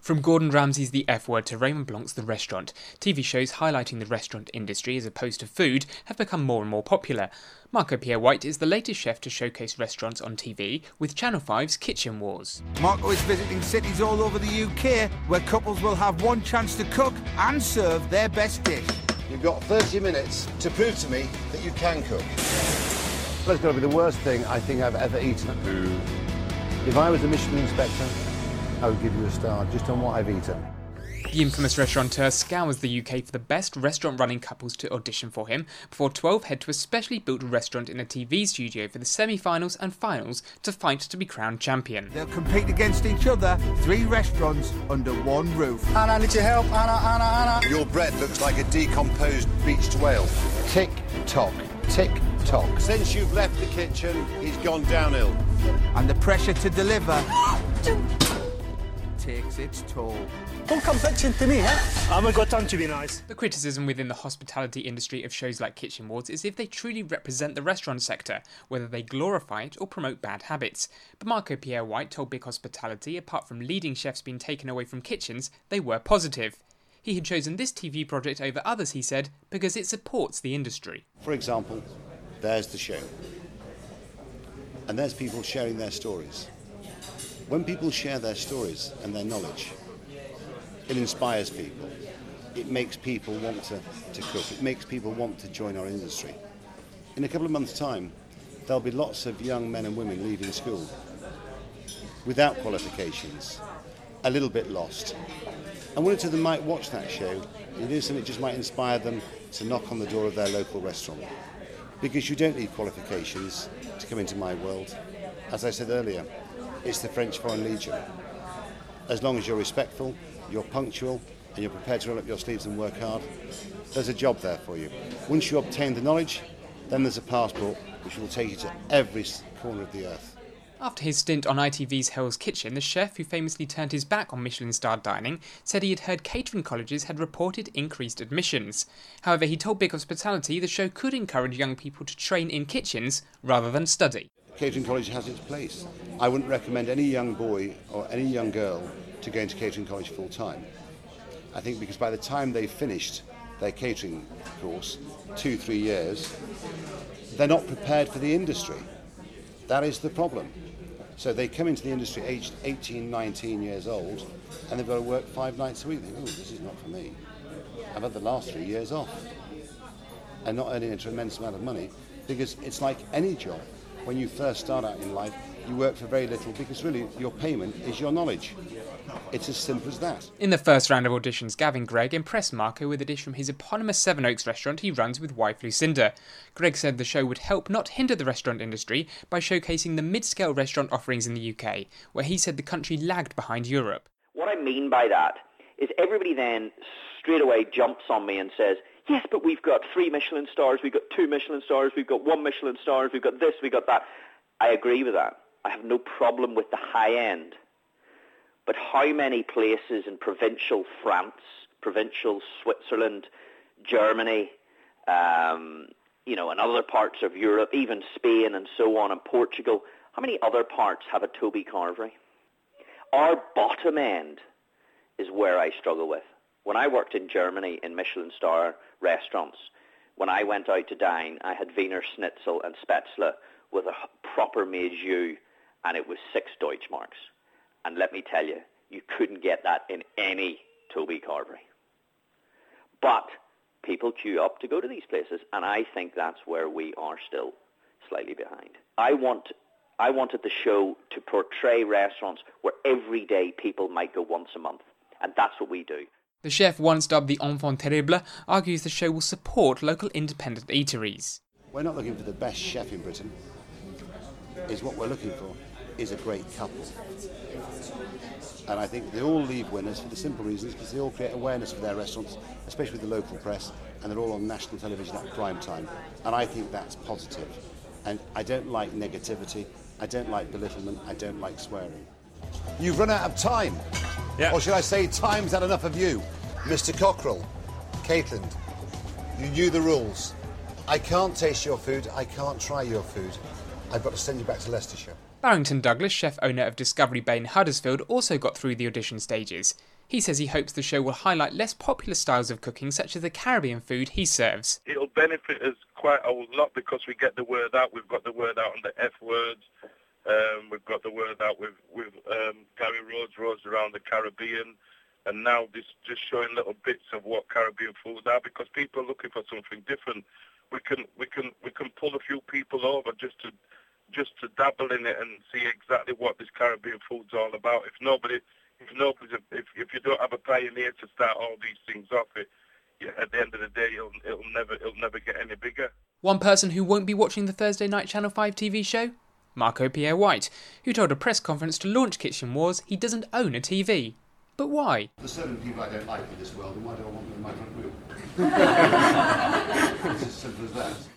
From Gordon Ramsay's The F Word to Raymond Blanc's The Restaurant, TV shows highlighting the restaurant industry as opposed to food have become more and more popular. Marco Pierre White is the latest chef to showcase restaurants on TV with Channel 5's Kitchen Wars. Marco is visiting cities all over the UK where couples will have one chance to cook and serve their best dish. You've got 30 minutes to prove to me that you can cook. That's got to be the worst thing I think I've ever eaten. If I was a Michelin inspector, I would give you a star just on what I've eaten. The infamous restaurateur scours the UK for the best restaurant running couples to audition for him before 12 head to a specially built restaurant in a TV studio for the semi finals and finals to fight to be crowned champion. They'll compete against each other, three restaurants under one roof. Anna, I need your help. Anna, Anna, Anna. Your bread looks like a decomposed beached whale. Tick tock, tick tock. Since you've left the kitchen, he's gone downhill. And the pressure to deliver takes its toll. Don't come bitching to me, eh? I haven't got time to be nice. The criticism within the hospitality industry of shows like Kitchen Wars is if they truly represent the restaurant sector, whether they glorify it or promote bad habits. But Marco Pierre White told Big Hospitality, apart from leading chefs being taken away from kitchens, they were positive. He had chosen this TV project over others, he said, because it supports the industry. For example, there's the show. And there's people sharing their stories. When people share their stories and their knowledge, it inspires people. It makes people want to, to cook. It makes people want to join our industry. In a couple of months' time, there'll be lots of young men and women leaving school without qualifications, a little bit lost. And one or two of them might watch that show and do something that just might inspire them to knock on the door of their local restaurant. Because you don't need qualifications to come into my world. As I said earlier, it's the French Foreign Legion. As long as you're respectful, you're punctual, and you're prepared to roll up your sleeves and work hard, there's a job there for you. Once you obtain the knowledge, then there's a passport which will take you to every corner of the earth. After his stint on ITV's Hell's Kitchen, the chef, who famously turned his back on Michelin starred dining, said he had heard catering colleges had reported increased admissions. However, he told Big Hospitality the show could encourage young people to train in kitchens rather than study. Catering college has its place. I wouldn't recommend any young boy or any young girl to go into catering college full time. I think because by the time they've finished their catering course, two, three years, they're not prepared for the industry. That is the problem. So they come into the industry aged 18, 19 years old, and they've got to work five nights a week. They oh, this is not for me. I've had the last three years off. And not earning a tremendous amount of money, because it's like any job. When you first start out in life, you work for very little because really your payment is your knowledge. It's as simple as that. In the first round of auditions, Gavin Gregg impressed Marco with a dish from his eponymous Sevenoaks restaurant he runs with wife Lucinda. Gregg said the show would help not hinder the restaurant industry by showcasing the mid scale restaurant offerings in the UK, where he said the country lagged behind Europe. What I mean by that is everybody then straight away jumps on me and says, yes, but we've got three Michelin stars, we've got two Michelin stars, we've got one Michelin stars, we've got this, we've got that. I agree with that. I have no problem with the high end. But how many places in provincial France, provincial Switzerland, Germany, um, you know, and other parts of Europe, even Spain and so on, and Portugal, how many other parts have a Toby Carvery? Our bottom end is where I struggle with. When I worked in Germany in Michelin star restaurants, when I went out to dine, I had Wiener Schnitzel and Spätzle with a proper jus, and it was six Deutschmarks. And let me tell you, you couldn't get that in any Toby Carvery. But people queue up to go to these places, and I think that's where we are still slightly behind. I want I wanted the show to portray restaurants where everyday people might go once a month, and that's what we do. The chef, once dubbed the enfant terrible, argues the show will support local independent eateries. We're not looking for the best chef in Britain. Is what we're looking for is a great couple. And I think they all leave winners for the simple reasons because they all create awareness for their restaurants, especially with the local press, and they're all on national television at prime time. And I think that's positive. And I don't like negativity, I don't like belittlement, I don't like swearing. You've run out of time. Yeah. Or should I say, time's had enough of you. Mr. Cockrell, Caitland, you knew the rules. I can't taste your food, I can't try your food. I've got to send you back to Leicestershire. Barrington Douglas, chef owner of Discovery Bay in Huddersfield, also got through the audition stages. He says he hopes the show will highlight less popular styles of cooking, such as the Caribbean food he serves. It'll benefit us quite a lot because we get the word out. We've got the word out on the F words. Um, we've got the word out with with um, Gary Rhodes, Rhodes around the Caribbean, and now this just showing little bits of what Caribbean foods are because people are looking for something different. We can we can we can pull a few people over just to just to dabble in it and see exactly what this Caribbean food's all about. If nobody, if nobody, if, if you don't have a pioneer to start all these things off, it, at the end of the day, it'll, it'll never, it'll never get any bigger. One person who won't be watching the Thursday night Channel 5 TV show? Marco Pierre White, who told a press conference to launch Kitchen Wars he doesn't own a TV. But why? There's certain people I don't like in this world, and why do I want them in my front wheel? it's as simple as that.